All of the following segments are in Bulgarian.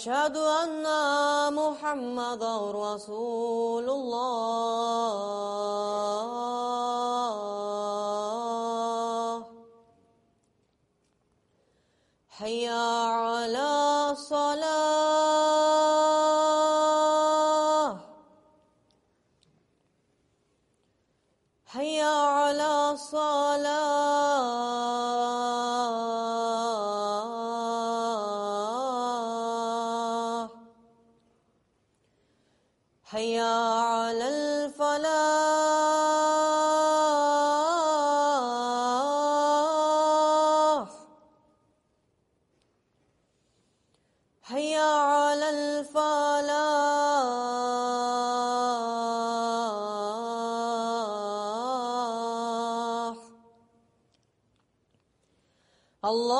أشهد أن محمدا رسول الله. حي حي على الفلاح. حي على الفلاح. الله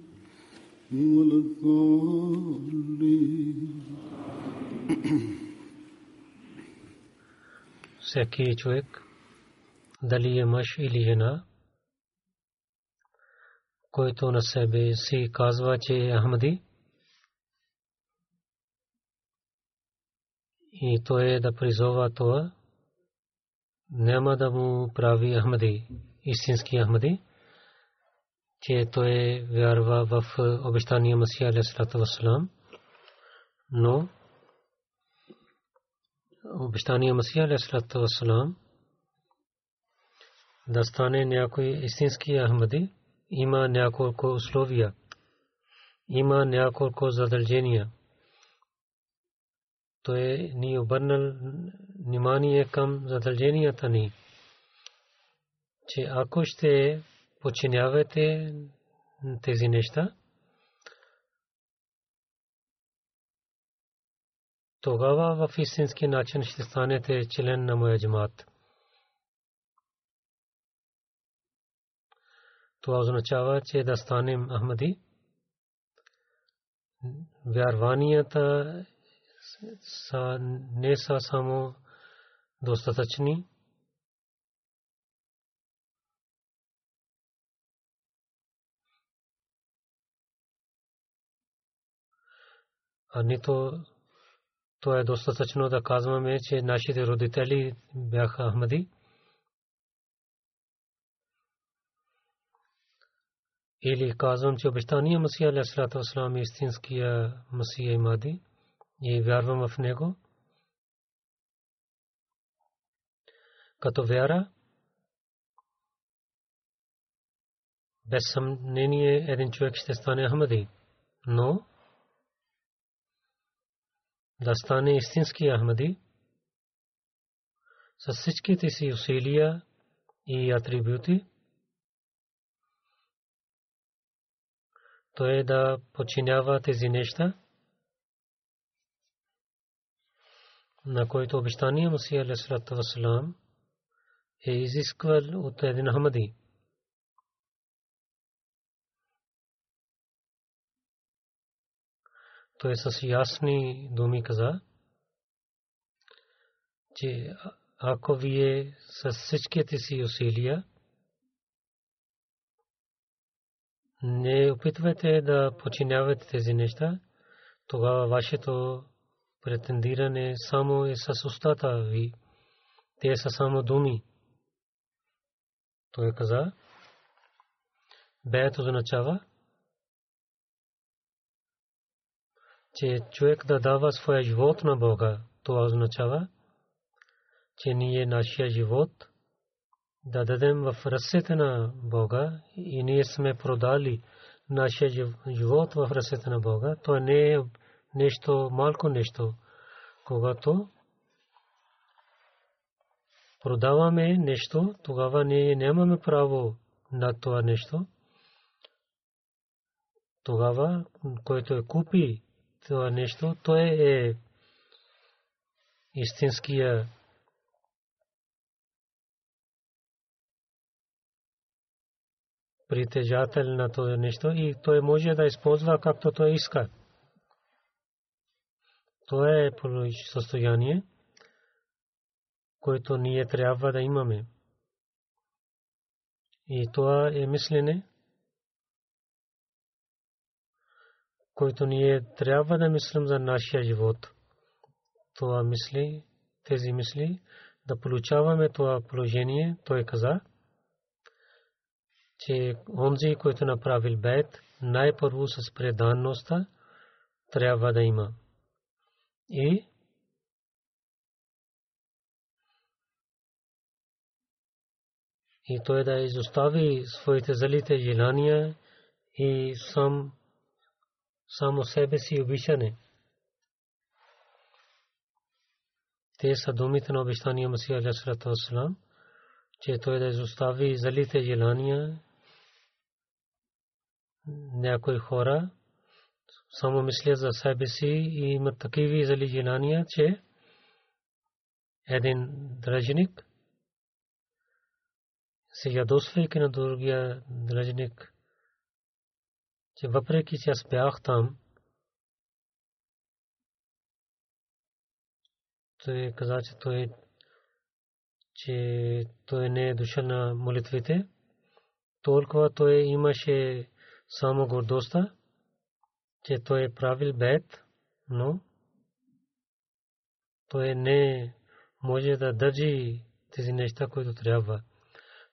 ولا الضالين всеки човек, дали е мъж или жена, който на себе си казва, че е Ахмади, и той е да призова това, няма да му прави Ахмади, истински Ахмади, че той вярва в обещания Масия Алейхиссалату Вассалам, но обещания Масия Алейхиссалату Вассалам да стане някой истински Ахмади има няколко условия. Има няколко задължения. Той ни обърнал внимание към задълженията ни, че ако ще починявате тези неща, тогава в истински начин ще станете член на моя джамат. Това означава, че да станем Ахмади. Вярванията са, не са само достатъчни. А нито то е достатъчно да казваме, че нашите родители бяха Ахмади. Или казвам, че обещания Масия Алясалата Васлам е истинския Масия и Мади и вярвам в него. Като вяра, без съмнение един човек ще стане Ахмади. Но да стане истински Ахмади с всичките си усилия и атрибути, то е да починява тези неща, на които обещание Масия Алисалату Вассалам е изисквал от един Ахмади. Той с ясни думи каза, че ако вие с всичките си усилия не опитвате да починявате тези неща, тогава вашето претендиране само е с устата ви. Те са само думи. Той каза, беят означава, че човек да дава своя живот на Бога. Това означава, че ние нашия живот да дадем в ръцете на Бога и ние сме продали нашия живот в ръцете на Бога. Това не е нещо, малко нещо. Когато продаваме нещо, тогава ние нямаме право на това нещо. Тогава, който е купи това нещо, той е истинския притежател на това нещо и той може да използва както той иска. Това е състояние, което ние трябва да имаме. И това е мислене, който ние трябва да мислим за нашия живот. Това мисли, тези мисли, да получаваме това положение, той каза, че онзи, който направил бед, най-първо с преданността трябва да има. И и той да изостави своите залите желания и сам само себе си обичане. Те са думите на обещания Масия Алясалата Вассалам, че той да изостави залите желания някои хора само мислят за себе си и имат такива зали желания, че един дръжник се ядосвайки на другия дръжник че въпреки че аз бях там, той каза, че той, че той не е дошъл на молитвите, толкова той имаше само гордостта, че той е правил бед, но той не може да държи тези неща, които трябва.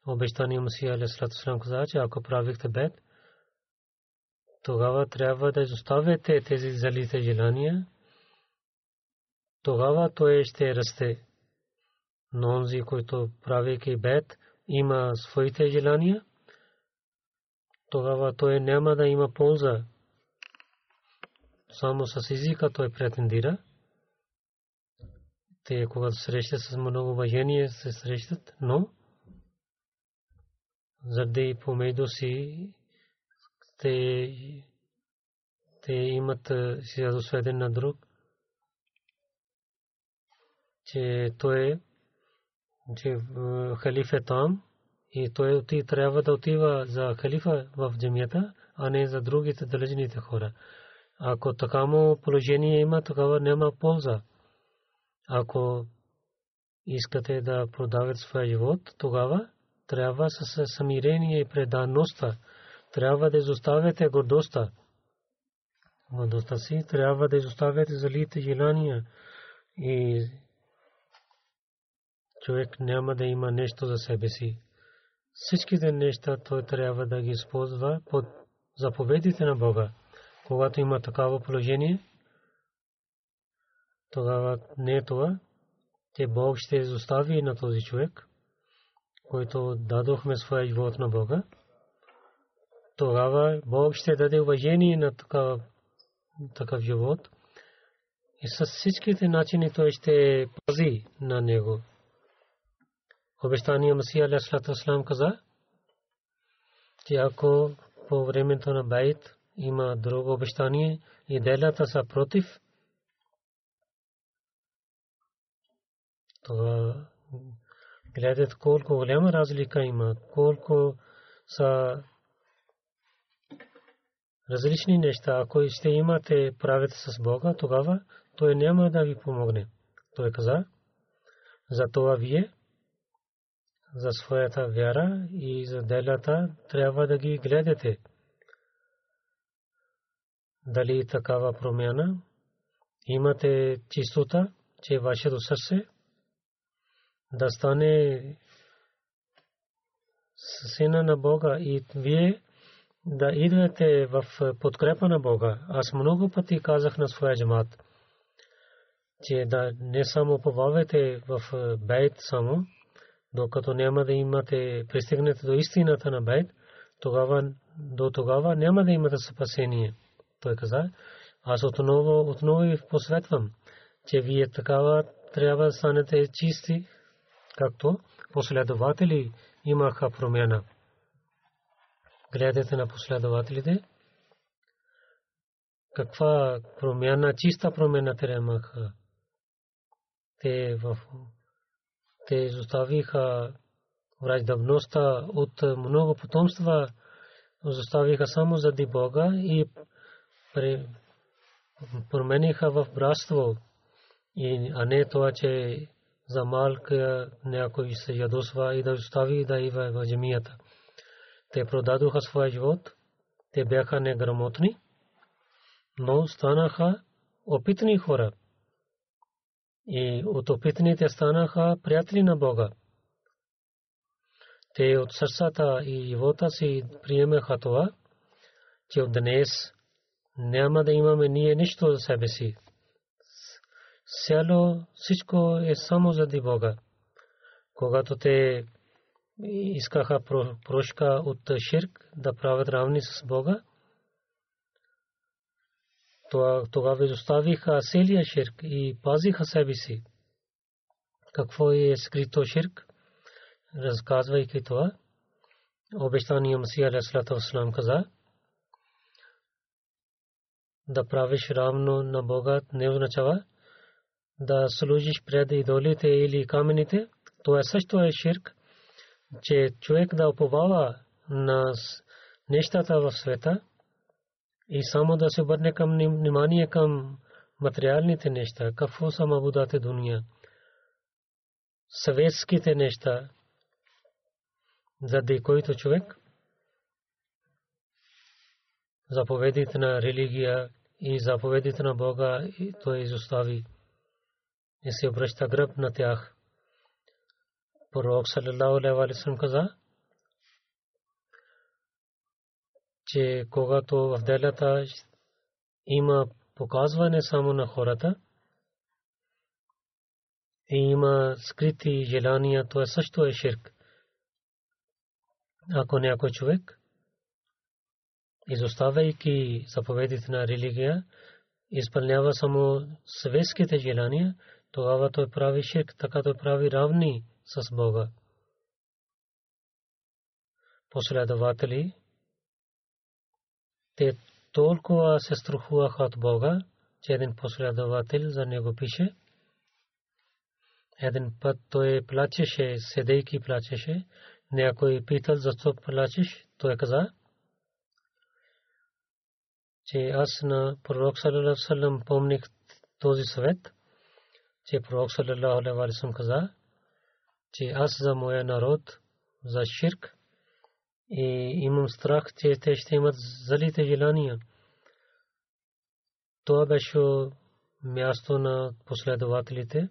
Обещание Мусия Алисалату каза, че ако правихте бед, тогава трябва да изоставяте тези залите желания. Тогава той ще расте. Но онзи, който правейки бед, има своите желания, тогава той няма да има полза. Само с езика той претендира. Те, когато срещат с много уважение, се срещат, но заради помежду си те, те имат си сведен на друг, че той че халиф е там и той оти, трябва да отива за халифа в джамията, а не за другите далечните хора. Ако такамо положение има, тогава няма полза. Ако искате да продавате своя живот, тогава трябва с самирение и преданността. Трябва да изоставяте гордостта. Гордостта си трябва да изоставяте залите желания и човек няма да има нещо за себе си. Всичките неща той трябва да ги използва под заповедите на Бога. Когато има такава положение, тогава не е това, че Бог ще изостави на този човек, който дадохме своя живот на Бога. Тогава Бог ще даде уважение на такъв, такъв живот. И с всичките начини той ще пази на него. Обещания Масия Алясалату каза, че ако по времето на Байт има друго обещание и делата са против, това гледат колко голяма разлика има, колко са различни неща. Ако ще имате правите с Бога, тогава той няма да ви помогне. Той каза, за това вие за своята вяра и за делата трябва да ги гледате. Дали такава промяна имате чистота, че вашето сърце да стане сина на Бога и вие да идвате в подкрепа на Бога. Аз много пъти казах на своя джамат, че да не само повавате в бейт само, докато няма да имате пристигнете до истината на Байт, тогава до тогава няма да имате спасение. Той каза, аз отново, отново ви посветвам, че вие такава трябва да станете чисти, както последователи имаха промяна. Гледайте на последователите, каква промяна, чиста промяна те имаха. Те в те изоставиха враждебността от много потомства, изоставиха само заради Бога и промениха в братство, а не това, че за малка някой се ядосва и да остави да ива в джемията. Те продадоха своя живот, те бяха неграмотни, но станаха опитни хора и от опитните станаха приятели на Бога. Те от сърцата и живота си приемаха това, че от днес няма да имаме ние нищо за себе си. Сяло всичко е само заради Бога. Когато те искаха прошка от ширк да правят равни с Бога, тогава изоставиха целия ширк и пазиха себе си. Какво е скрито ширк? Разказвайки това, обещания Масия Алейхиссалату Вассалам каза, да правиш равно на Бога не означава да служиш пред идолите или камените. Това също е ширк, че човек да оповава на нещата в света – и само да се обърне към внимание към материалните неща, какво са мабудате дуния, съветските неща, заради който човек заповедите на религия и заповедите на Бога и той изостави и се обръща гръб на тях. Пророк саллалаху алейхи ва каза, че когато в делята има показване само на хората и има скрити желания, то е също е ширк. Ако някой човек изоставяйки заповедите на религия, изпълнява само светските желания, тогава той прави ширк, така той прави равни с Бога. Последователи, те толкова се страхуваха от Бога, че един последовател за него пише. Един път той плачеше, седейки плачеше. Някой питал защо плачеш, той каза, че аз на пророк саллалаху салам помних този съвет, че аз за моя народ, за ширк, и имам страх, че те ще имат залите желания. Това беше място на последователите,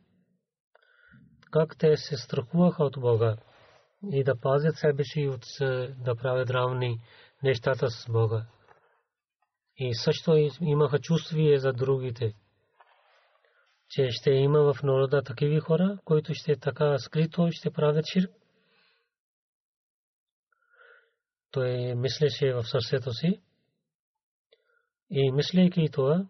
как те се страхуваха от Бога и да пазят себе си от да правят равни нещата с Бога. И също имаха чувствие за другите, че ще има в народа такива хора, които ще така скрито ще правят ширк. Той мислеше в сърцето си и мислейки това,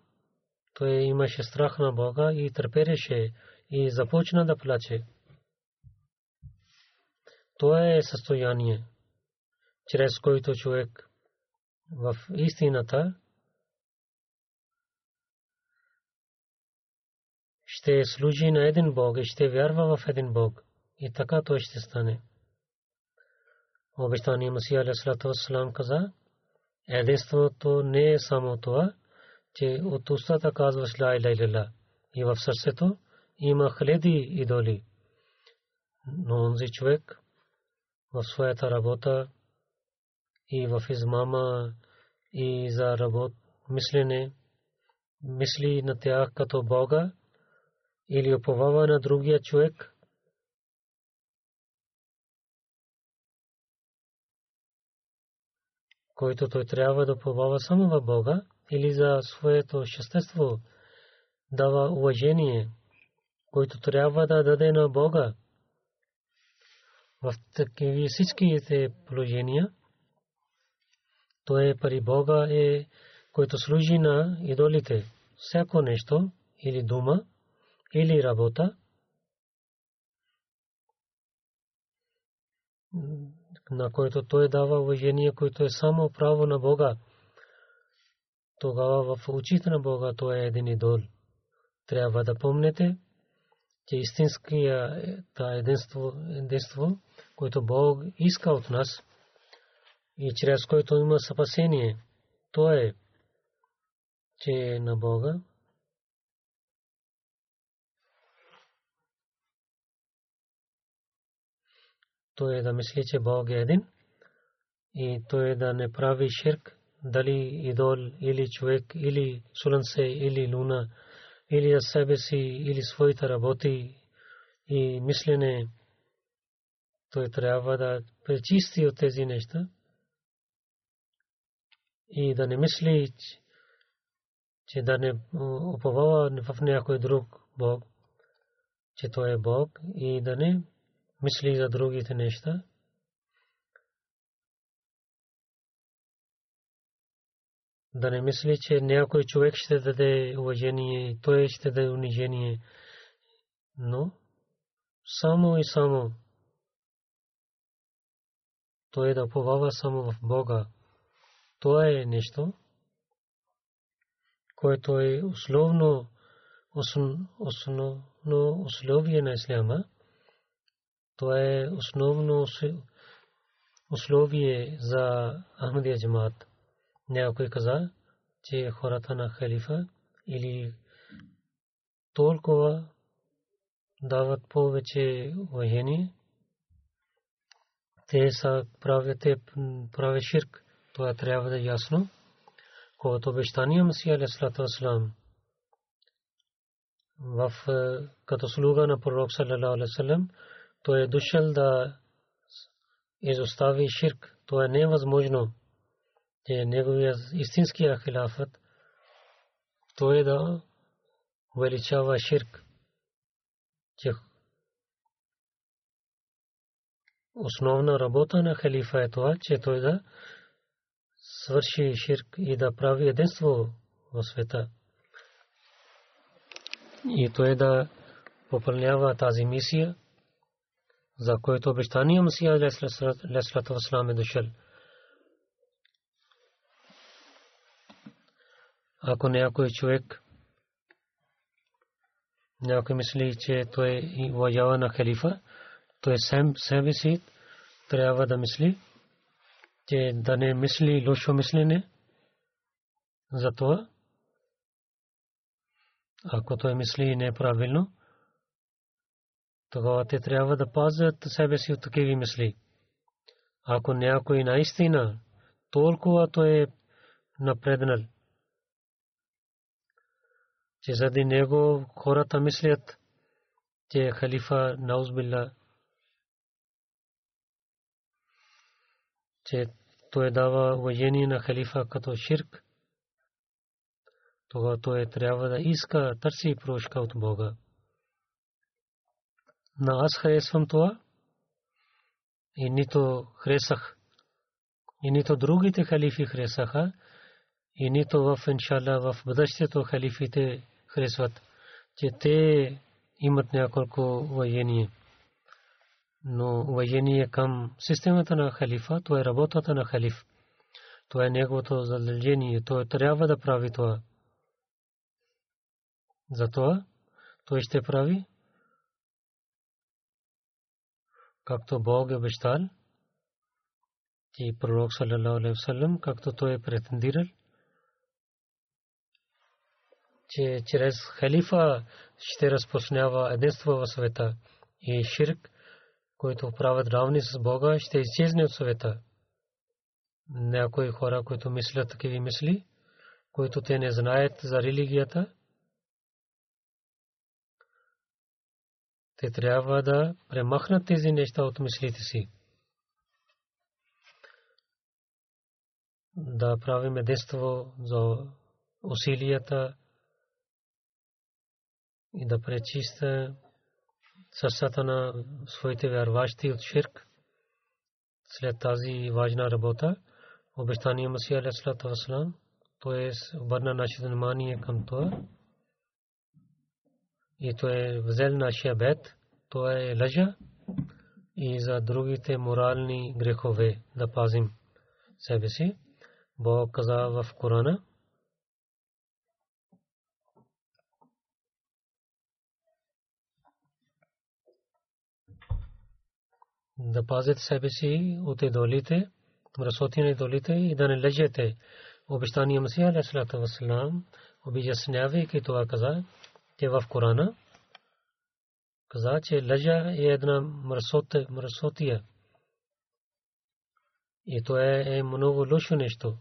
той имаше страх на Бога и търпереше и започна да плаче. Това е състояние, чрез който човек в истината ще служи на един Бог и ще вярва в един Бог. И така той ще стане. Обещание Масия Вассалам каза, единството не е само това, че от устата казваш ла иля иля и в сърцето има хиляди идоли. Но онзи човек в своята работа и в измама и за работ, мислене, мисли на тях като Бога или оповава на другия човек, който той трябва да оповава само в Бога или за своето същество, дава уважение, който трябва да даде на Бога. В такива всичките положения, той е пари Бога е, който служи на идолите. Всяко нещо или дума, или работа, на който той дава уважение, което е само право на Бога. Тогава в очите на Бога той е един идол. Трябва да помните, че истинския единство, единство, което Бог иска от нас и чрез което има спасение, то е, че е на Бога той е да мисли, че Бог е един и той е да не прави ширк, дали идол или човек, или слънце, или луна, или за себе си, или своите работи и мислене. Той трябва да пречисти от тези неща и да не мисли, че да не уповава в някой друг Бог, че той е Бог и да не мисли за другите неща. Да не мисли, че някой човек ще даде уважение, той ще даде унижение. Но само и само той да повава само в Бога. Това е нещо, което е основно, основно условие на исляма. Това е основно условие за Ахмадия джамаат. Някой каза, че хората на халифа или толкова дават повече уважение, те са правят, правят ширк. Това трябва да е ясно. Когато обещания Масия Алейхиссалату Вассалам в като слуга на пророк вассалам той е дошъл да изостави ширк. Това е невъзможно. Че неговия истинския хилафът той е да увеличава ширк. Че основна работа на халифа е това, че той да свърши ширк и да прави единство в света. И той да попълнява тази мисия, за което обещание Масия Леслата Васлам е дошъл. Ако някой човек някой мисли, че той воява на халифа, той сам себе си трябва да мисли, че да не мисли лошо мислене за това. Ако той мисли неправилно, тогава те трябва да пазят себе си от такива мисли. Ако някой наистина толкова той е напреднал, че заради него хората мислят, че халифа Наузбилла, че той дава воение на халифа като ширк, тогава той трябва да иска, търси прошка от Бога. На аз харесвам това и нито харесах, и нито другите халифи харесаха, и нито в иншалла в бъдещето халифите харесват, че те имат няколко воение. Но воение към системата на халифа, това е работата на халиф. Това е неговото задължение. Той трябва да прави това. Затова той ще прави както Бог е обещал и пророк саллалаху алейхи както той е претендирал, че чрез халифа ще разпространява единство в света и ширк, който правят равни с Бога, ще изчезне от света. Някои хора, които мислят такива мисли, които те не знаят за религията, те трябва да премахнат тези неща от мислите си. Да правим единство за усилията и да пречиста сърцата на своите вярващи от ширк. След тази важна работа, обещание Масия Алейхиссалату Вассалам, той е обърна нашето внимание към това и той е взел нашия бед, той е лъжа и за другите морални грехове да пазим себе си. Бог каза в Корана, да пазите себе си от идолите, мръсоти на идолите и да не лъжете. Обещание Масия Алейхиссалату Вассалам обяснявайки това каза, че в Корана каза, че лъжа е една мръсотия. И то е много лошо нещо.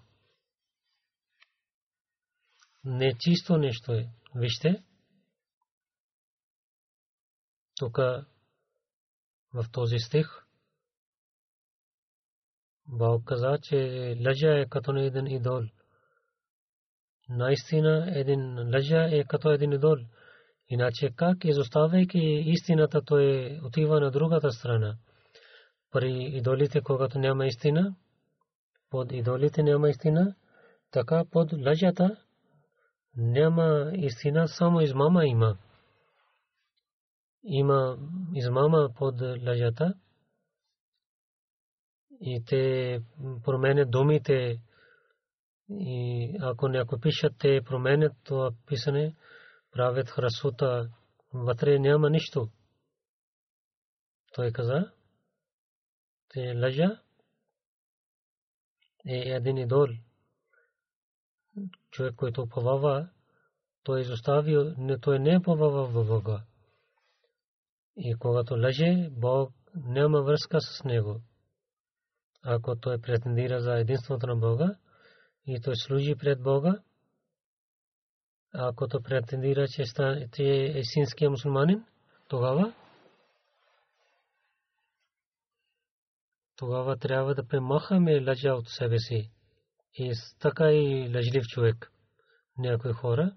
Нечисто нещо е. Вижте, тук в този стих Бог каза, че лъжа е като един идол. Наистина един лъжа е като един идол. Иначе как изоставяйки истината, той отива на другата страна. При идолите, когато няма истина, под идолите няма истина, така под лъжата няма истина, само измама има. Има измама под лъжата и те променят думите и ако някой пишат, те променят това писане, правят храсута, вътре няма нищо. Той каза, те лъжа е един идол. Човек, който уповава, той изостави, не, той не уповава в Бога. И когато лъже, Бог няма връзка с него ако той претендира за единството на Бога и той служи пред Бога, ако той претендира, че е истинския мусулманин, тогава тогава трябва да премахаме лъжа от себе си. И така и лъжлив човек. Някои хора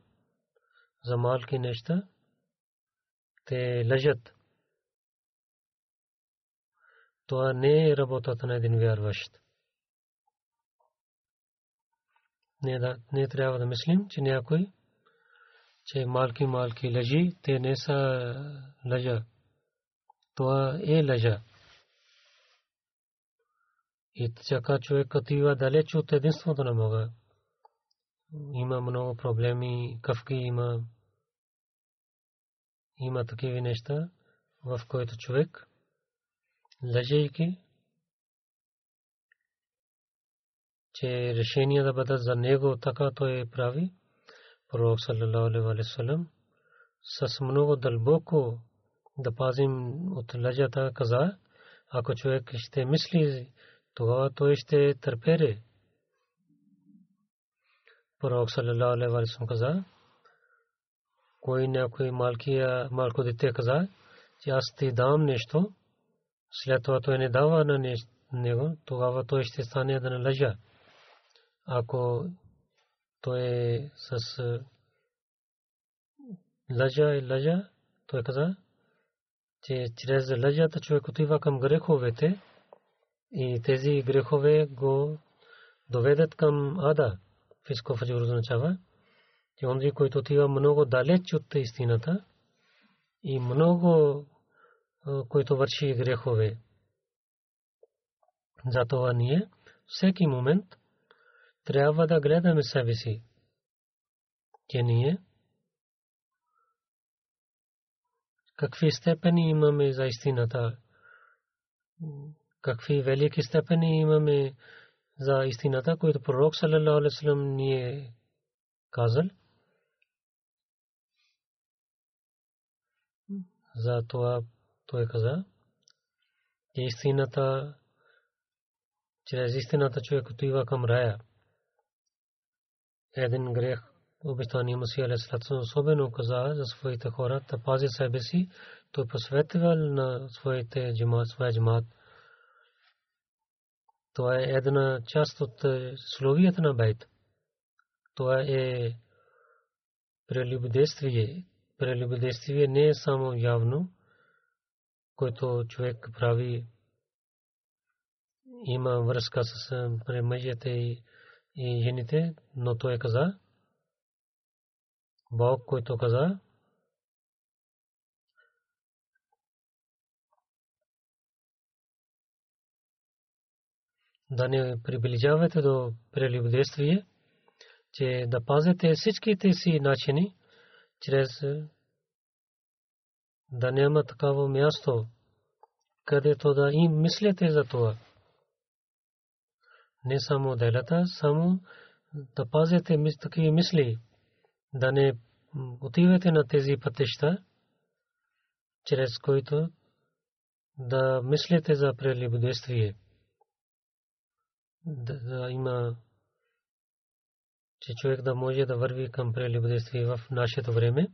за малки неща те лъжат. Това не е работата на един вярващ. Не, да, не трябва да мислим, че някой, че малки малки лъжи, те не са лъжа. Това е лъжа. И така човек отива далеч от единството на Бога. Има много проблеми, кавки има. Има такива неща, в които човек, лъжейки, че решения да бъдат за него, така той прави. Пророк саллалаху с много дълбоко да пазим от лъжата каза, ако човек ще мисли, това той той е с лъжа и лъжа, той каза, че чрез лъжата човек отива към греховете и тези грехове го доведат към ада. Фиско фаджур означава, че онзи, който отива много далеч от истината и много, който върши грехове. Затова ние всеки момент трябва да гледаме себе си, че ние? Какви степени имаме за истината, какви велики степени имаме за истината, които пророк саллалаху алейхи вассалам ни е казал. За това той каза, че истината, чрез истината човек отива към рая един грех обещания Масия Алейхиссалату особено каза за своите хора да пази себе си, той посветвал на своите джамат, своя джамат. Това е една част от словията на байт. Това е прелюбодействие. Прелюбодействие не е само явно, който човек прави има връзка с мъжете и и жените, но той каза, Бог, който каза, да не приближавате до прелюбодействие, че да пазите всичките си начини, чрез да няма такава място, където да им мислите за това не само делата, само да пазите такива мисли, да не отивате на тези пътища, чрез които да мислите за прелюбодействие. Да, има, че човек да може да върви към прелюбодействие в нашето време.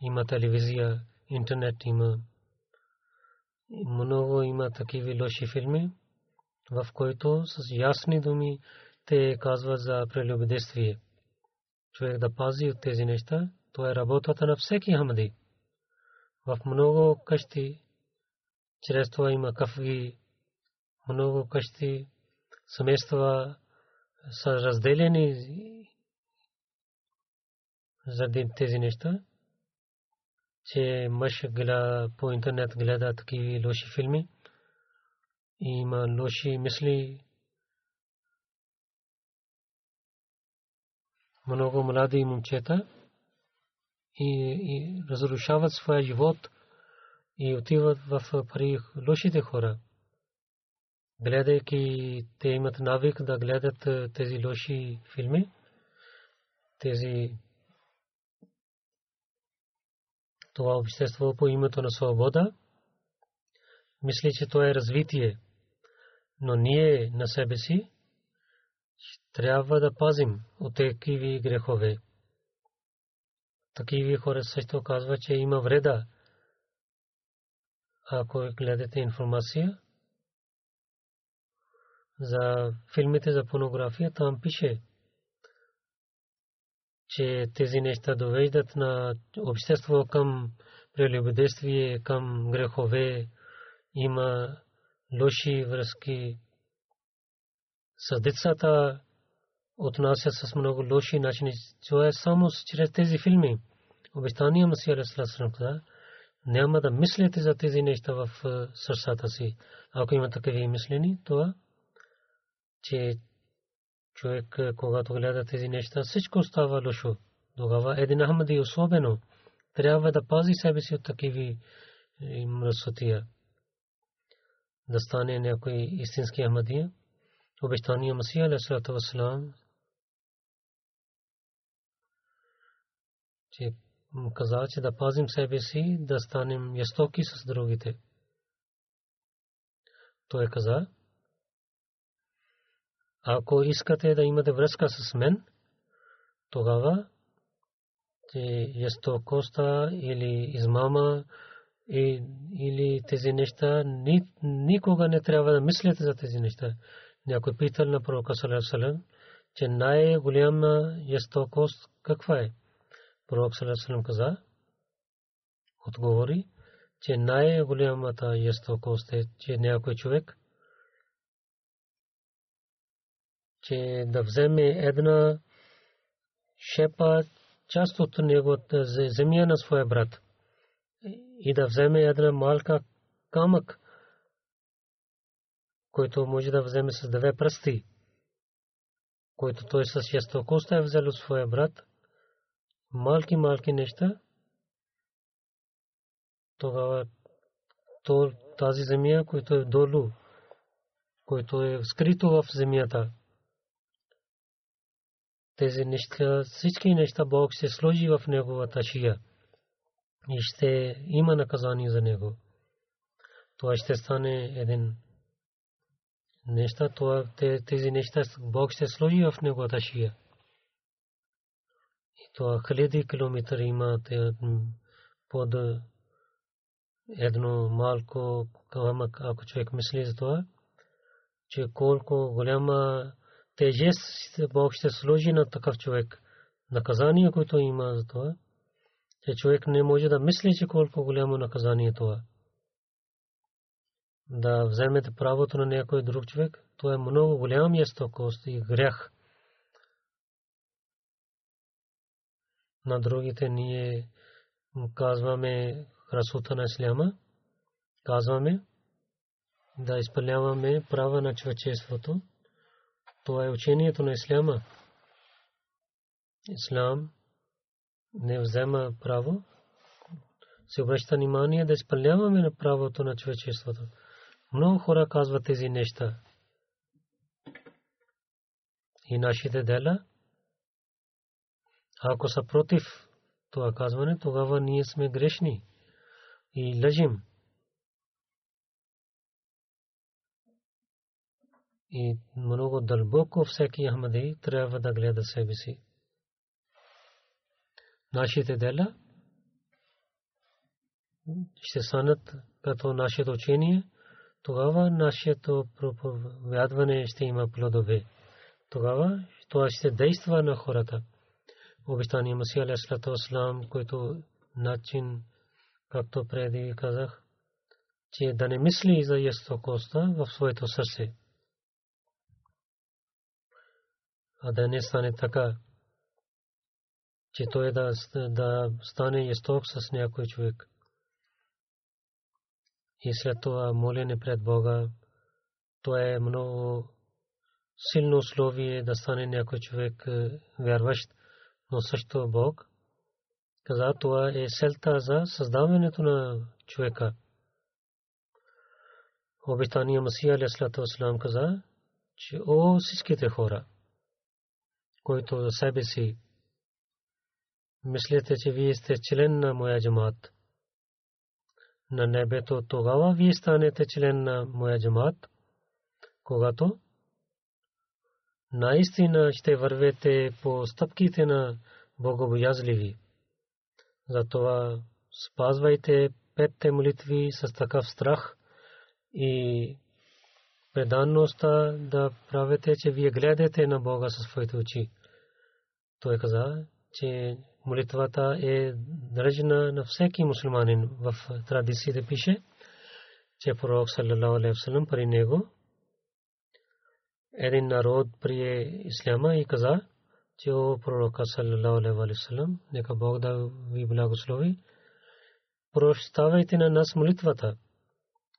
Има телевизия, интернет има. Много има такива лоши филми в който с ясни думи те казват за прелюбодействие. Човек да пази от тези неща, това е работата на всеки хамади. В много къщи, чрез това има кафги, много къщи, семейства са разделени заради тези неща, че мъж по интернет гледа такива лоши филми има лоши мисли. Много млади момчета и, и разрушават своя живот и отиват в пари лошите хора. Гледайки, те имат навик да гледат тези лоши филми, тези това общество по името на свобода, мисли, че това е развитие но ние на себе си трябва да пазим от такива грехове. Такива хора също казват, че има вреда. Ако гледате информация за филмите за порнография, там пише, че тези неща довеждат на общество към прелюбодействие, към грехове. Има лоши връзки с децата отнася с много лоши начини. Това е само чрез тези филми. Обещания Масия Алисалам каза, няма да мислите за тези неща в сърцата си. Ако има такива мислени, това, че човек, когато гледа тези неща, всичко става лошо. Тогава един Ахмади особено трябва да пази себе си от такива мръсотия. Да стане някой истински Ахмадия. Обещания Масия Алисалату Вассалам че каза, че да пазим себе си, да станем ястоки с другите. Той каза, ако искате да имате връзка с мен, тогава че ястокоста или измама или тези неща, никога не трябва да мислите за тези неща. Някой питал на пророка Салам, че най-голяма ястокост каква е? Пророк Салам каза, отговори, че най-голямата ястокост е, че някой човек, че да вземе една шепа част от неговата земя на своя брат и да вземе една малка камък, който може да вземе с две пръсти, който той с ястокост е взел от своя брат, малки малки неща, тогава то, тази земя, която е долу, който е скрито в земята, тези неща, всички неща Бог ще сложи в неговата шия и ще има наказание за него. Това ще стане един неща, това, тези неща Бог ще сложи в неговата шия. И това хиляди километри има под едно малко камък, ако човек мисли за това, че колко голяма тежест Бог ще сложи на такъв човек. Наказание, което има за това, че човек не може да мисли, че колко голямо наказание това. Да вземете правото на някой друг човек, това е много голям естокост и грях. На другите ние казваме красота на исляма, казваме да изпълняваме права на човечеството. Това е учението на исляма. Ислам не взема право, се обръща внимание да изпълняваме на правото на човечеството. Много хора казват тези неща. И нашите дела, ако са против това казване, тогава ние сме грешни и лъжим. И много дълбоко всеки Ахмади трябва да гледа себе си. Нашите дела ще станат като нашето учение, тогава нашето проповядване ще има плодове. Тогава това ще действа на хората. Обещание Масия Алейхиссалату Аслам, който начин, както преди казах, че да не мисли за ястокоста в своето сърце. А да не стане така, че той да, да стане ясток с някой човек. И след това молене пред Бога, то е много силно условие да стане някой човек е, вярващ, но също Бог каза, това е селта за създаването на човека. Обещания Масия Вассалам каза, че о всичките хора, които за себе си мислите, че вие сте член на моя джамат. На небето тогава вие станете член на моя джамат, когато наистина ще вървете по стъпките на богобоязливи. Затова спазвайте петте молитви с такъв страх и преданността да правите, че вие гледате на Бога със своите очи. Той каза, че молитвата е държана на всеки мусулманин. В традициите пише, че пророк саллалаху алейхи вассалам при него един народ прие исляма и каза, че о пророка саллалаху нека Бог да ви благослови, прощавайте на нас молитвата,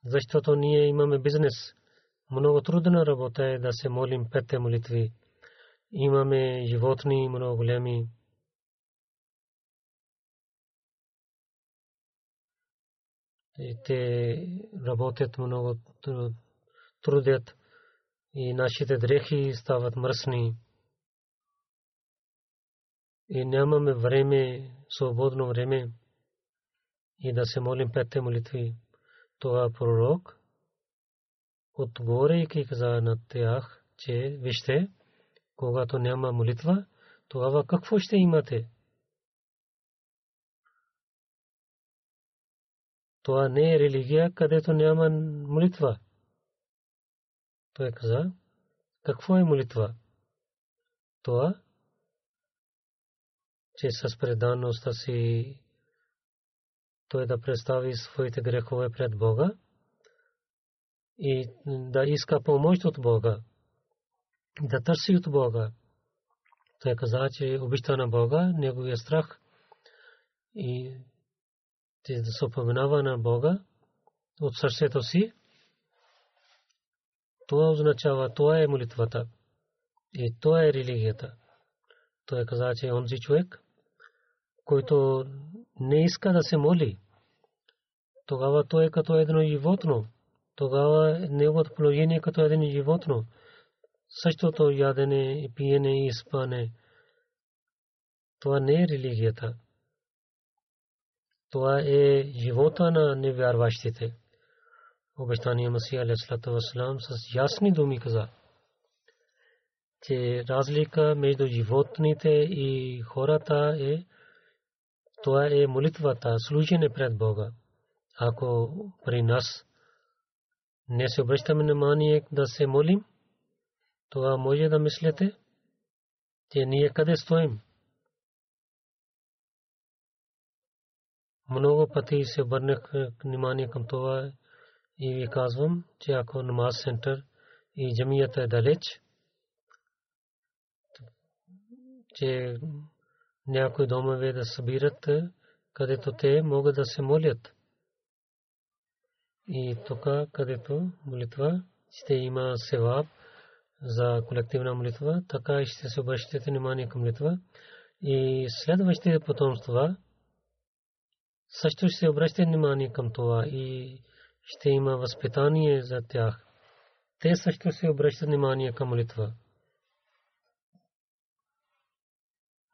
защото ние имаме бизнес. Много трудна работа е да се молим петте молитви. Те работят много трудят и нашите дрехи стават мръсни. И нямаме време, свободно време и да се молим петте молитви. Това пророк, отговорейки каза на тях, че вижте, когато няма молитва, тогава какво ще имате? Това не е религия, където няма молитва. Той каза, какво е молитва? Това, че с предаността си той да представи своите грехове пред Бога и да иска помощ от Бога, да търси от Бога. Той каза, че обичта на Бога, неговия страх и да се упоменава на Бога от сърцето си, това означава, това е молитвата. И това е религията. Той каза, че онзи човек, който не иска да се моли, тогава той е като едно животно. Тогава неговото положение е като един животно. Същото ядене пиене и спане. Това не е религията. Това е живота на невярващите обещания Масия Алейхиссалату Вассалам с ясни думи каза, че разлика между животните и хората е това е молитвата, служене пред Бога. Ако при нас не се обръщаме внимание да се молим, това може да мислите, че ние къде стоим. Много пъти се обърнах внимание към това и ви казвам, че ако намаз център и джамията е далеч, че някои домове да събират, където те могат да се молят. И тук, където молитва, ще има севаб за колективна молитва, така и ще се обръщате внимание към молитва. И следващите потомства също ще се обръщате внимание към това и ще има възпитание за тях. Те също се обръщат внимание към молитва.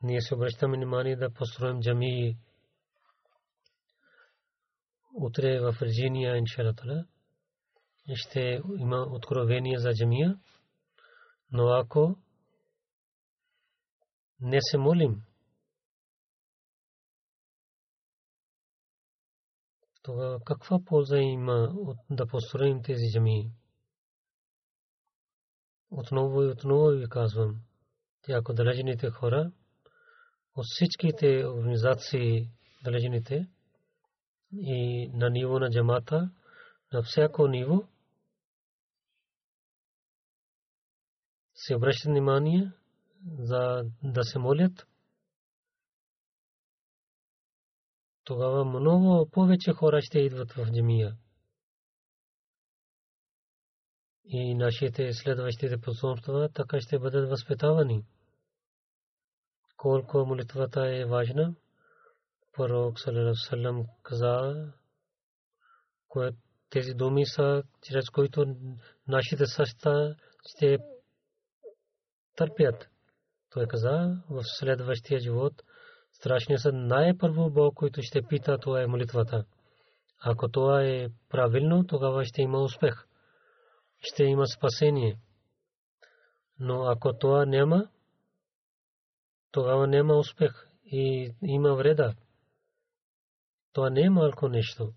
Ние се обръщаме внимание да построим джами утре в Вирджиния, иншалатала. Ще има откровение за джамия. Но ако не се молим, тогава каква полза има да построим тези джамии? Отново и отново ви казвам, че ако далечените хора от всичките организации далечените и на ниво на джамата, на всяко ниво, се обръщат внимание за да се молят тогава много повече хора ще идват в джамия. И нашите следващите потомства така ще бъдат възпитавани. Колко молитвата е важна, пророк Салам каза, тези думи са, чрез които нашите съща ще търпят. Той каза в следващия живот – Страшният съд най-първо Бог, който ще пита, това е молитвата. Ако това е правилно, тогава ще има успех. Ще има спасение. Но ако това няма, тогава няма успех и има вреда. Това не е малко нещо.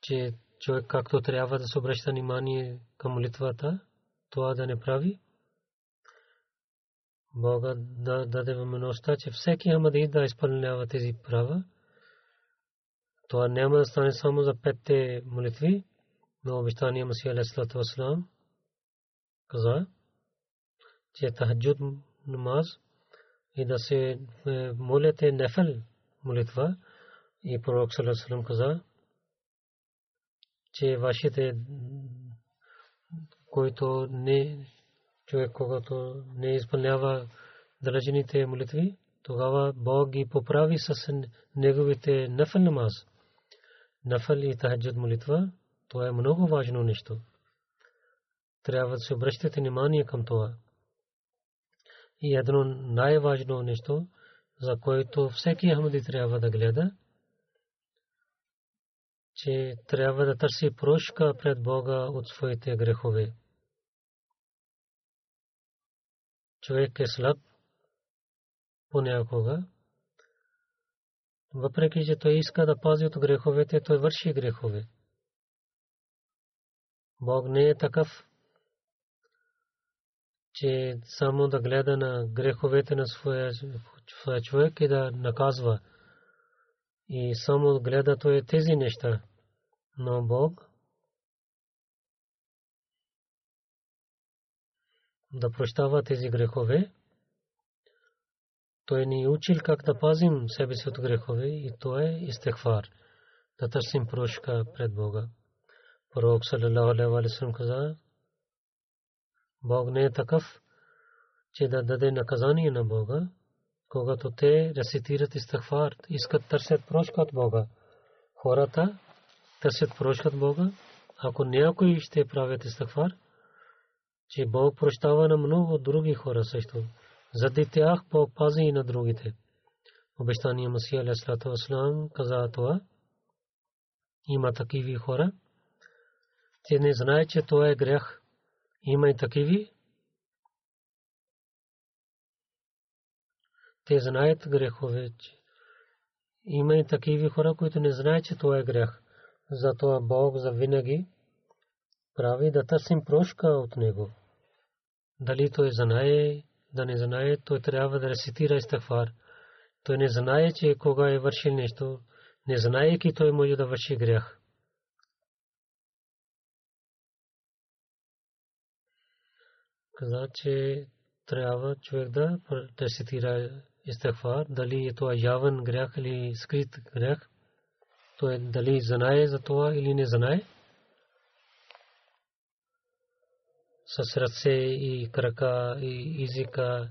Че човек както трябва да се обръща внимание към молитвата, това да не прави, Бога да даде възможността, че всеки Ахмади да изпълнява тези права. Това няма да стане само за петте молитви, но обещания Масия Алейхиссалату Вассалам каза, че тахаджуд намаз и да се е, моляте нефел молитва и пророк саллаллаху каза, че вашите който не човек, когато не изпълнява дължените молитви, тогава Бог ги поправи с неговите нафал намаз. Нафал и тахаджуд молитва, това е много важно нещо. Трябва да се обръщате внимание към това. И едно най-важно нещо, за което всеки Ахмади трябва да гледа, че трябва да търси прошка пред Бога от своите грехове. Човек е слаб понякога. Въпреки, че той иска да пази от греховете, той върши грехове. Бог не е такъв, че само да гледа на греховете на своя, своя човек и да наказва. И само гледа той тези неща. Но Бог да прощава тези грехове. Той ни учил как да пазим себе си от грехове и то е истихфар. Да търсим прошка пред Бога. Пророк саллалаху алейхи каза, Бог не е такъв, че да даде наказание на Бога, когато те рецитират истихфар, искат търсят прошка от Бога. Хората търсят прошка от Бога, ако някой ще правят истихфар, че Бог прощава на много други хора също. Заради тях Бог пази и на другите. Обещания Масия Алейхиссалату Васлам каза това. Има такиви хора. Те не знаят, че това е грех. Има и такиви. Те знаят грехове. Има и такиви хора, които не знаят, че това е грех. Затова Бог за винаги прави да търсим прошка от него. Дали той знае, да не знае, той трябва да рецитира истахфар. Той не знае, че кога е вършил нещо, не знаеки той може да върши грях. Каза, че трябва човек да рецитира истахфар, дали е това явен грях или скрит грях. Той дали знае за това или не знае. С ръце и крака и езика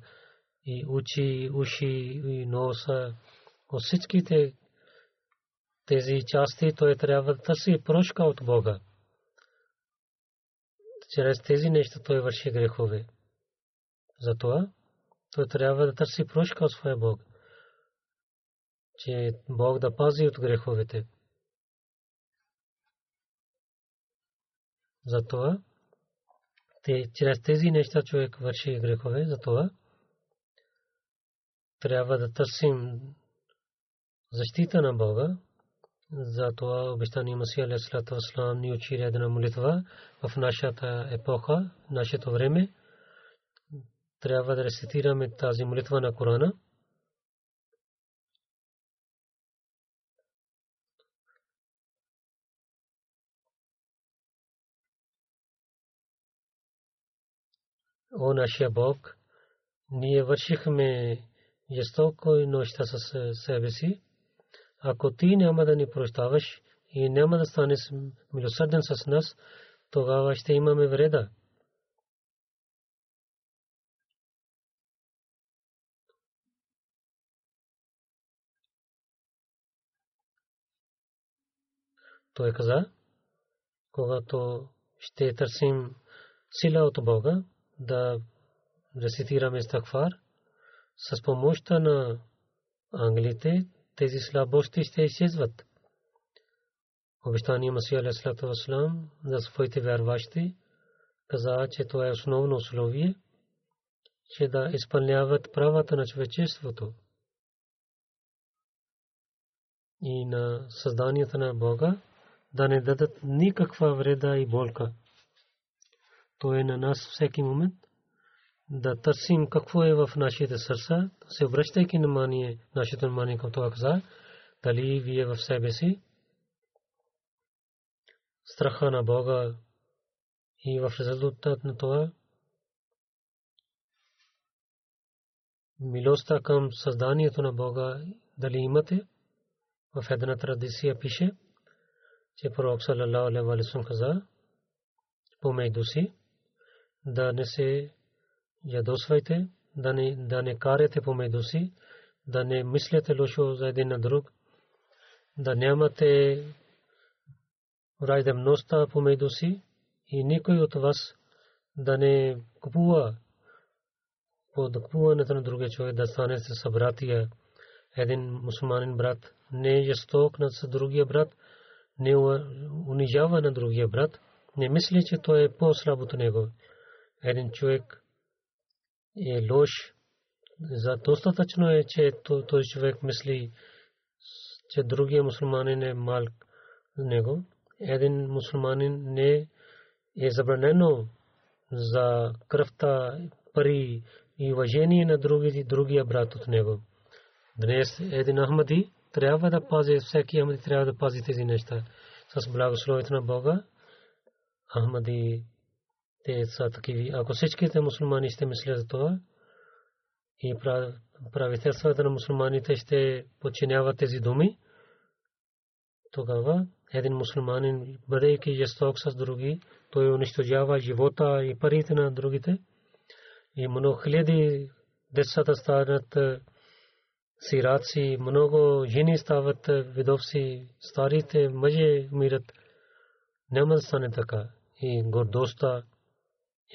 и очи, уши и носа. От всичките тези части той трябва да търси прошка от Бога. Чрез тези неща той върши грехове. Затова той трябва да търси прошка от своя Бог. Че Бог да пази от греховете. Затова те, чрез тези неща човек върши грехове, затова трябва да търсим защита на Бога. Затова обещание Масия Алейхиссалату Васлам ни учи една молитва в нашата епоха, нашето време. Трябва да рецитираме тази молитва на Корана. О нашия Бог, ние вършихме жестоко и нощта с себе си. Ако ти няма да ни прощаваш и няма да станеш милосърден с нас, тогава ще имаме вреда. Той каза, когато ще търсим сила от Бога, да рецитираме стахфар, с помощта на англите тези слабости ще изчезват. Обещание Масия Алейхиссалату Васлам за своите вярващи каза, че това е основно условие, че да изпълняват правата на човечеството и на създанията на Бога, да не дадат никаква вреда и болка то е на нас всеки момент да търсим какво е в нашите сърца, се връщайки внимание, нашето внимание към това каза, дали вие в себе си страха на Бога и в резултат на това милостта към създанието на Бога дали имате. В една традиция пише, че пророк салалалаху алейхи каза помежду си, да не се ядосвайте, да не, да не карате помежду си, да не мислите лошо за един на друг, да нямате враждебността помежду си и никой от вас да не купува по купуването на другия човек да стане с събратия един мусулманин брат не жесток на другия брат, не унижава на другия брат, не мисли, че той е по-слаб от него. Един човек е лош. За достатъчно е, че този човек мисли, че другия мусулманин е мал него. Един мусулманин не е забранено за кръвта, пари и уважение на другия брат от него. Днес един Ахмади трябва да пази, всеки Ахмади трябва да пази тези неща. С благословието на Бога, Ахмади те са такиви. Ако всичките мусулмани ще мислят за това и правителствата на мусулманите ще подчиняват тези думи, тогава един мусулманин, бъдейки жесток с други, той унищожава живота и парите на другите. И много хиляди децата станат сираци, много жени стават видовци, старите мъже умират. Няма да стане така. И гордостта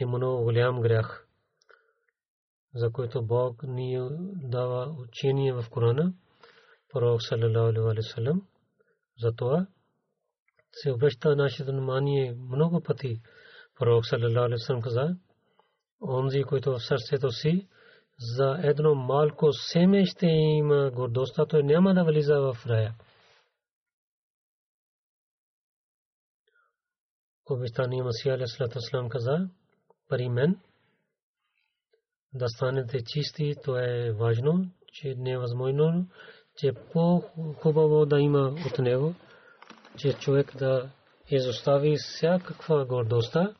е много голям грях, за който Бог ни дава учение в Корана, пророк саллалаху алейхи. Затова се обръща нашето внимание много пъти. Пророк саллалаху алейхи каза, онзи, който в сърцето си за едно малко семе ще има гордостта, той няма да влиза в рая. Обещания Масия Алейхиссалам каза, при мен да станете чисти, то е важно, че не е че по-хубаво да има от него, че човек да изостави всякаква гордостта,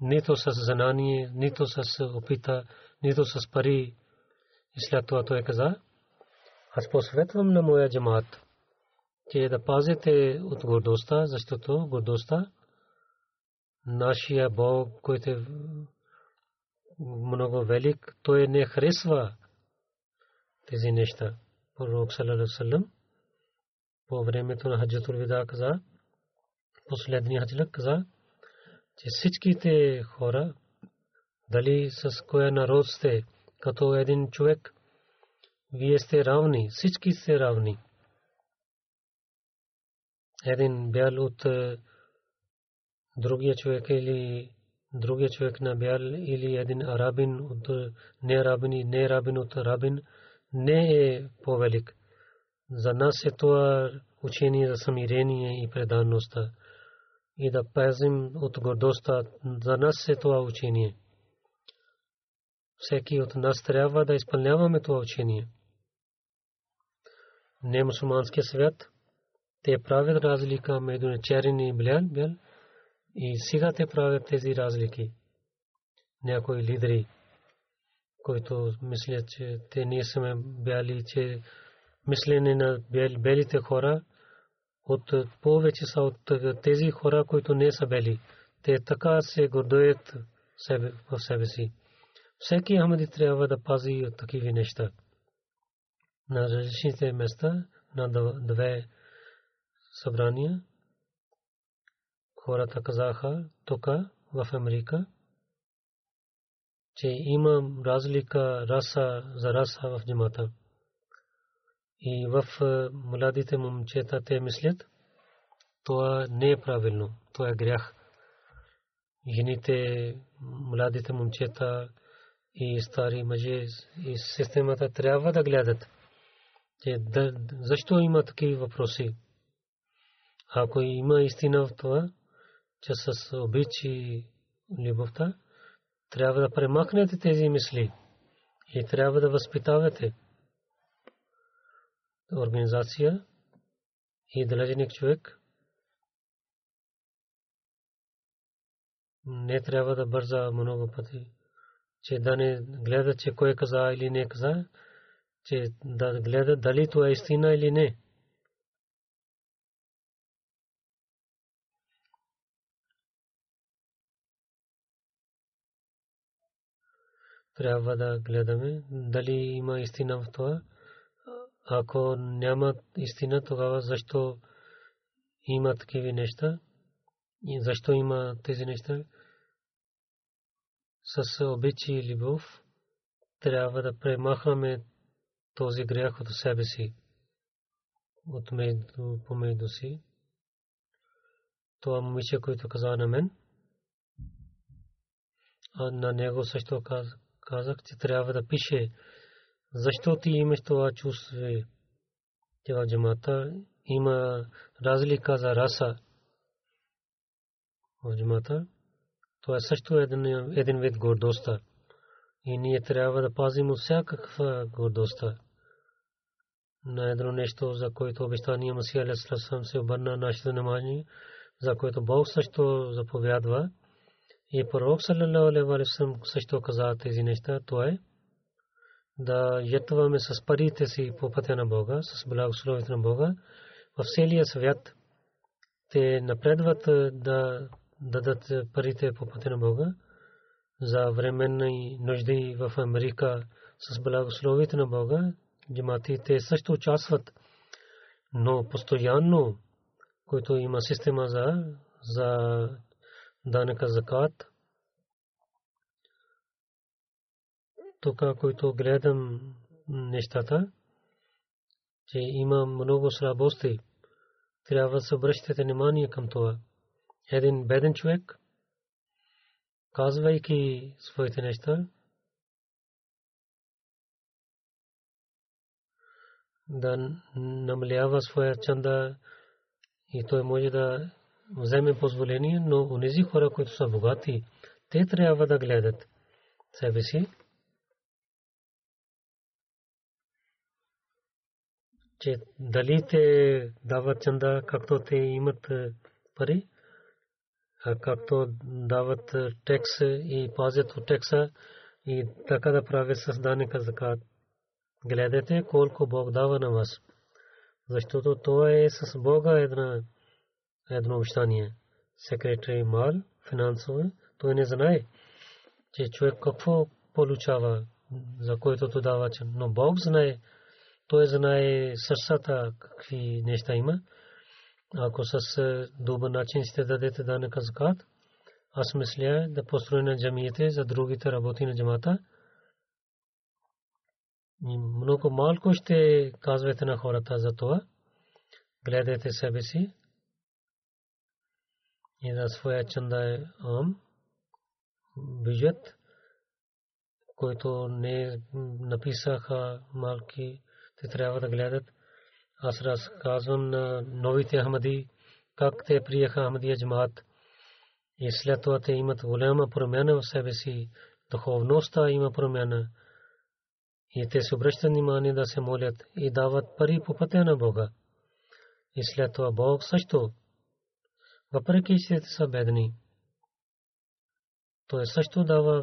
нито с знание, нито с опита, нито с пари. И след това той каза, аз посветвам на моя джамат, че да пазите от гордостта, защото гордостта нашия Бог, който е много велик, той не харесва тези неща. Пророк саллалаху по времето на хаджатул вида каза, последния хаджлък каза, че всичките хора, дали с коя народ сте, като един човек, вие сте равни, всички сте равни. Един бял от другия човек или другия човек на бял или един арабин от не арабин и не арабин от арабин не е повелик. За нас е това учение за самирение и преданността и да пазим от гордостта. За нас е това учение. Всеки от нас трябва да изпълняваме това учение. Не мусулманския свят, те правят разлика между черен и бял, и сега те правят тези разлики. Някои лидери, които мислят, че те не сме бяли, че мислене на белите хора от повече са от тези хора, които не са бели. Те така се гордоят в себе си. Всеки Ахмади трябва да пази от такива неща. На различните места, на две събрания, хората казаха тук в Америка, че има разлика раса за раса в джамата. И в младите момчета те мислят, това не е правилно, това е грях. Жените, младите момчета и стари мъже и системата трябва да гледат. Защо има такива въпроси? Ако има истина в това, че с обичи любовта, трябва да премахнете тези мисли и трябва да възпитавате организация и далечник човек не трябва да бърза много пъти. че да не гледа, че кой е каза или не е каза, че да гледа дали това е истина или не. Трябва да гледаме дали има истина в това. Ако няма истина, тогава защо има такива неща? Защо има тези неща? С обичи и любов трябва да премахваме този грях от себе си, от помежду си. Това момиче, който каза на мен, а на него също казах, че трябва да пише, защо ти имаш това чувство в джамата. Има разлика за раса в джамата. Това е също един, един вид гордостта. И ние трябва да пазим от всякаква гордостта. На едно нещо, за което обещание Масия Алисалам се обърна нашето внимание, за което Бог също заповядва. И пророк саллалаху алейхи ва също каза тези неща, то е да ятваме с парите си по пътя на Бога, с благословието на Бога. В целия свят те напредват да дадат парите по пътя на Бога за временни нужди в Америка с благословието на Бога. Джаматите също участват, но постоянно, който има система за, за данъка закат. Тук, който гледам нещата, че има много слабости, трябва да се обръщате внимание към това. Един беден човек, казвайки своите неща, да намалява своя чанда и той може да вземе позволение, но онези хора, които са богати, те трябва да гледат себе си. че дали те дават чанда, както те имат пари, а както дават текс и пазят от текса и така да правят с данъка закат. Гледайте колко Бог дава на вас. Защото това е с Бога една едно обещание. Секретари Мал, финансово, той не знае, че човек какво получава, за което то дава, но Бог знае, той знае сърцата какви неща има. Ако с добър начин сте дадете данъка закат, аз мисля да построя на джамиите за другите работи на джамата. Много малко ще казвате на хората за това. Гледайте себе си, и за своя чанда ам, бюджет, който не написаха малки, те трябва да гледат. Аз разказвам на новите Ахмади, как те приеха Ахмадия джамаат. И след това те имат голяма промяна в себе си. Духовността има промяна. И те се обръщат внимание да се молят и дават пари по пътя на Бога. И след това Бог също въпреки че са бедни. Той също дава е,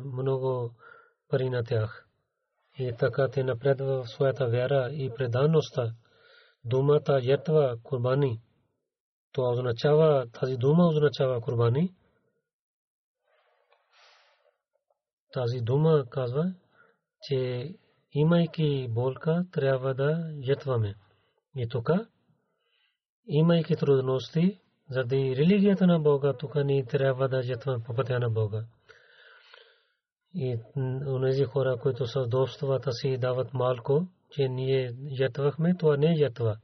много пари на тях. И така те напредва в своята вяра и предаността. Думата ятва курбани. Това означава, тази дума означава курбани. Тази дума казва, че имайки болка, трябва да ятваме. И тук, имайки трудности, заради религията на Бога, тук ни трябва да жетваме по пътя на Бога. И онези хора, които са удобствата си дават малко, че ние ятвахме, това не е ятва.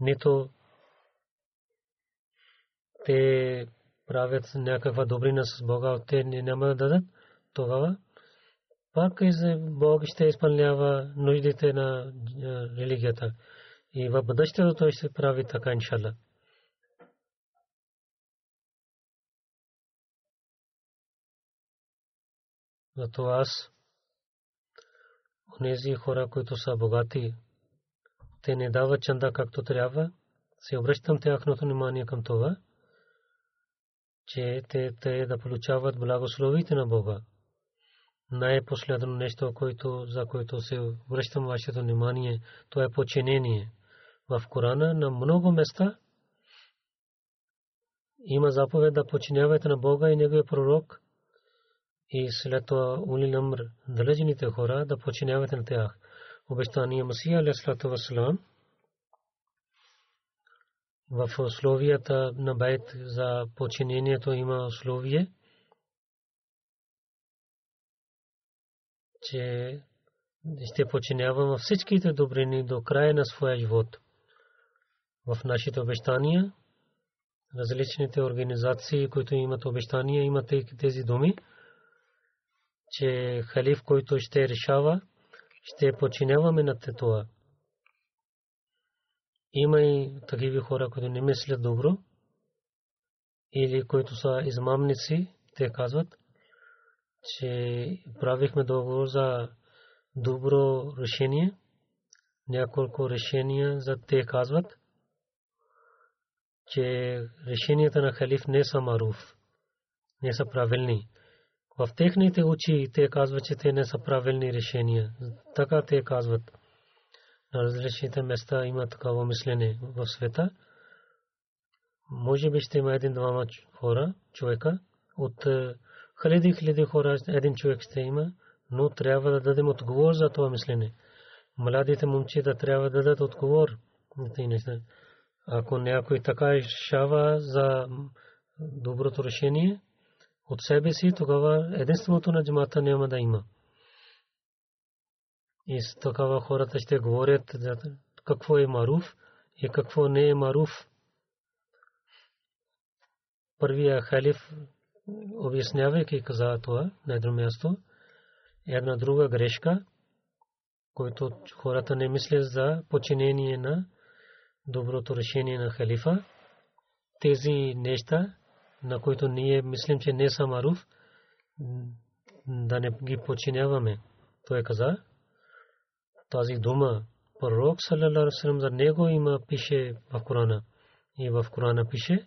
Нито те правят някаква добрина с Бога, те няма да дадат, тогава пак Бог ще изпълнява нуждите на религията. И в бъдещето той ще прави така, иншалlah. Затова аз, онези хора, които са богати, те не дават чанда както трябва, се обръщам тяхното внимание към това, че те, те да получават благословите на Бога. най-последно нещо, което, за което се връщам вашето внимание, то е подчинение. В Корана на много места има заповед да подчинявате на Бога и Неговия пророк и след това ули намр далечените хора да подчинявате на тях. Обещание Масия алейхиссалату вассалам в условията на байт за подчинението има условие – че ще починявам във всичките добрини до края на своя живот. В нашите обещания, различните организации, които имат обещания, имат тези думи, че халиф, който ще решава, ще починяваме на това. Има и такива хора, които не мислят добро, или които са измамници, те казват, че правихме договор за добро решение. Няколко решения за те казват, че решенията на халиф не са маруф, не са правилни. В техните очи те казват, че те не са правилни решения. Така те казват. На различните места има такава мислене в света. Може би ще има един-двама хора, човека, от хиляди хиляди хора един човек ще има, но трябва да дадем отговор за това мислене. Младите момчета трябва да дадат отговор. Ако някой така решава за доброто решение от себе си, тогава единственото на джамата няма да има. И с такава хората ще говорят какво е маруф и какво не е маруф. Първия халиф обяснявайки каза това на едно място, една друга грешка, който хората не мислят за починение на доброто решение на халифа. Тези неща, на които ние мислим, че не са маруф, да не ги починяваме. Той каза, тази дума, пророк салалалаху за него има пише в Корана. И в Корана пише,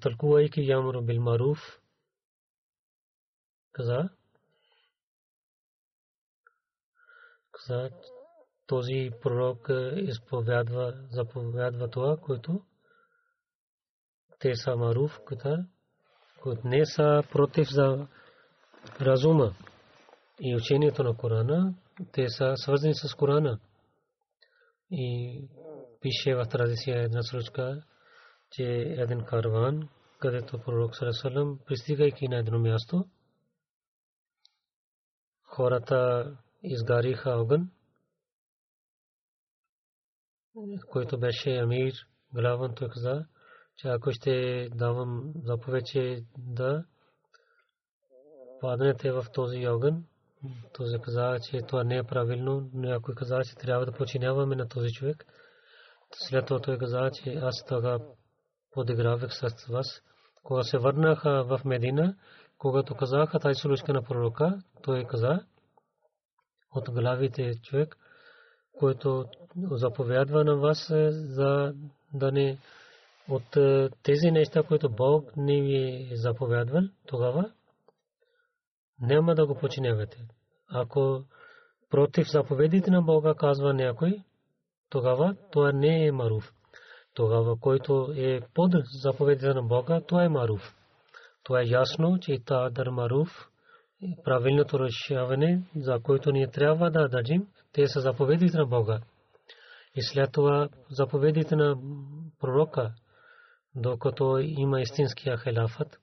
тълкувайки Ямру бил Маруф, каза, каза, този пророк изповядва, заповядва това, което те са Маруф, които не са против за разума и учението на Корана, те са свързани с Корана. И пише в традиция една случка, че един карван, където пророк Сарасалам, пристигайки на едно място, хората изгариха огън, който беше Амир, главан, той каза, че ако ще давам заповед, че да паднете в този огън, този каза, че това не е правилно, някой каза, че трябва да починяваме на този човек. След това той каза, че аз тогава подигравах с вас. Кога се върнаха в Медина, когато казаха тази случка на пророка, той каза от главите човек, който заповядва на вас е, за да не от е, тези неща, които Бог не ви е заповядвал, тогава няма да го починявате. Ако против заповедите на Бога казва някой, тогава това не е маруф тогава който е под заповедите на Бога, това е маруф. Това е ясно, че та дар маруф, правилното решаване, за който ние трябва да дадим, те са заповедите на Бога. И след това заповедите на пророка, докато има истинския хилафът,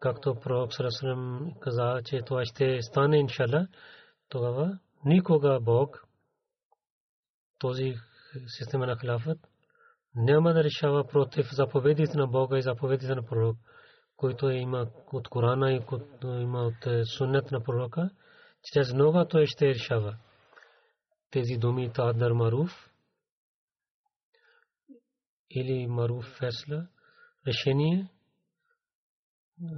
както пророк Сарасалам каза, че това ще стане иншалла, тогава никога Бог този система на хилафът няма да решава против заповедите на Бога и заповедите на пророк, които има от Корана и има от е, суннет на пророка, чрез нова той ще решава. Тези думи Тадар Маруф или Маруф Фесла, решение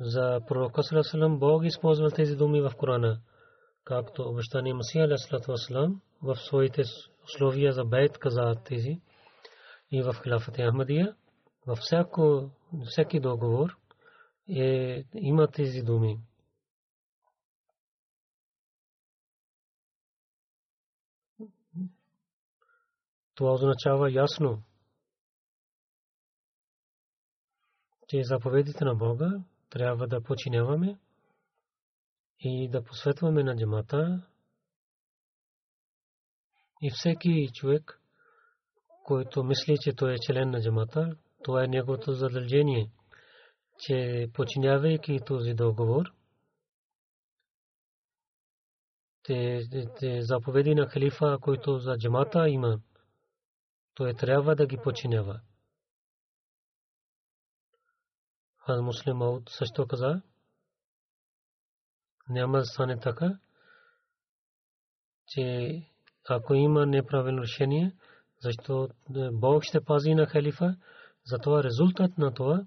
за пророка Салам. Бог използвал тези думи в Корана, както обещание Масия Алейхиссалам в своите условия за бейт каза тези и в Хилафата Ахмадия, във всяко, всеки договор е, има тези думи. Това означава ясно, че заповедите на Бога трябва да починяваме и да посветваме на джамата и всеки човек, който мисли, че той е член на джамата, това е неговото задължение, че починявайки този договор, те, те заповеди на халифа, който за джамата има, той трябва да ги починява. Хаз Муслим Ауд също каза, няма да стане така, че ако има неправилно решение, защо Бог ще пази на халифа, затова резултат на това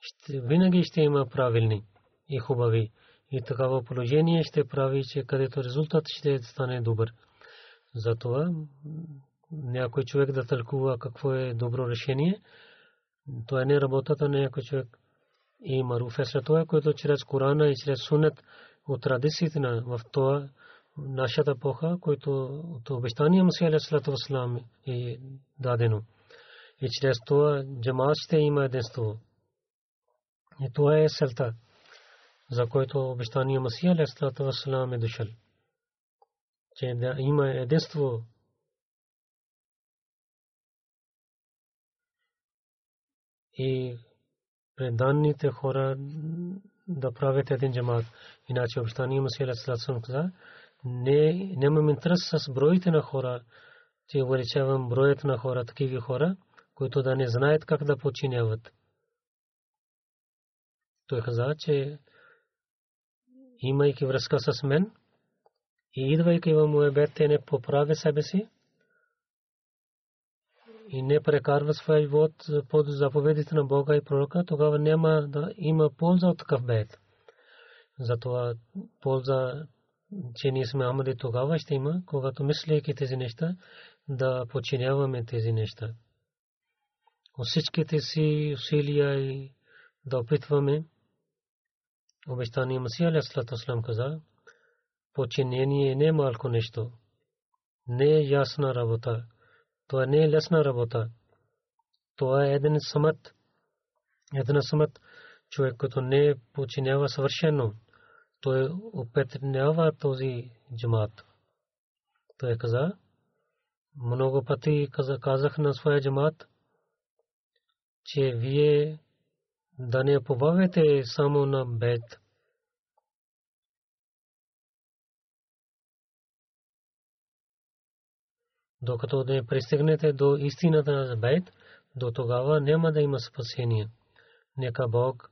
ще, винаги ще има правилни и хубави. И такава положение ще прави, че където резултат ще стане добър. Затова някой човек да тълкува какво е добро решение, не е работата на някой човек. И маруф е това, което чрез Корана и чрез Сунет от традициите на в това нашата епоха, което от обещания Мусия Алейхиссалату Вассалам е дадено. И чрез това джамаат ще има единство. И това е селта, за който обещания Масия Алейхиссалату Вассалам е дошъл. Че да има единство и преданните хора да правят един джамат. Иначе обещания Масия Алейхиссалату каза, не, нямам интерес с броите на хора, че увеличавам броят на хора, такива хора, които да не знаят как да починяват. Той каза, че имайки връзка с мен и идвайки в моя бед, те не поправя себе си и не прекарва своя живот под заповедите на Бога и пророка, тогава няма да има полза от такъв бед. Затова полза че ние сме Ахмади тогава ще има, когато мислейки тези неща, да починяваме тези неща. От всичките си усилия и да опитваме, обещание Масия Аляслам каза, починение не е малко нещо. Не е ясна работа. Това не е лесна работа. Това е един самът. Една самът човек, който не починява съвършено той опетнява този джамат. Той каза, много пъти казах на своя джамат, че вие да не побавете само на бед. Докато не пристигнете до истината на бед, до тогава няма да има спасение. Нека Бог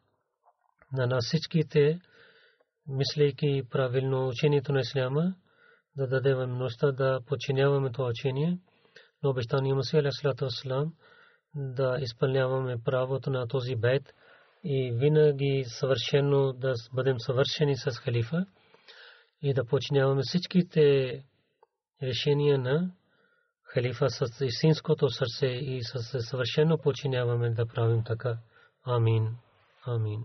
на нас всичките мислейки правилно учението на Исляма, да дадем възможността да подчиняваме това учение, но обещание Алейхиссалату Вассалам да изпълняваме правото на този бед и винаги съвършено да бъдем съвършени с халифа и да подчиняваме всичките решения на халифа с истинското сърце и с съвършено подчиняваме да правим така. Амин. Амин.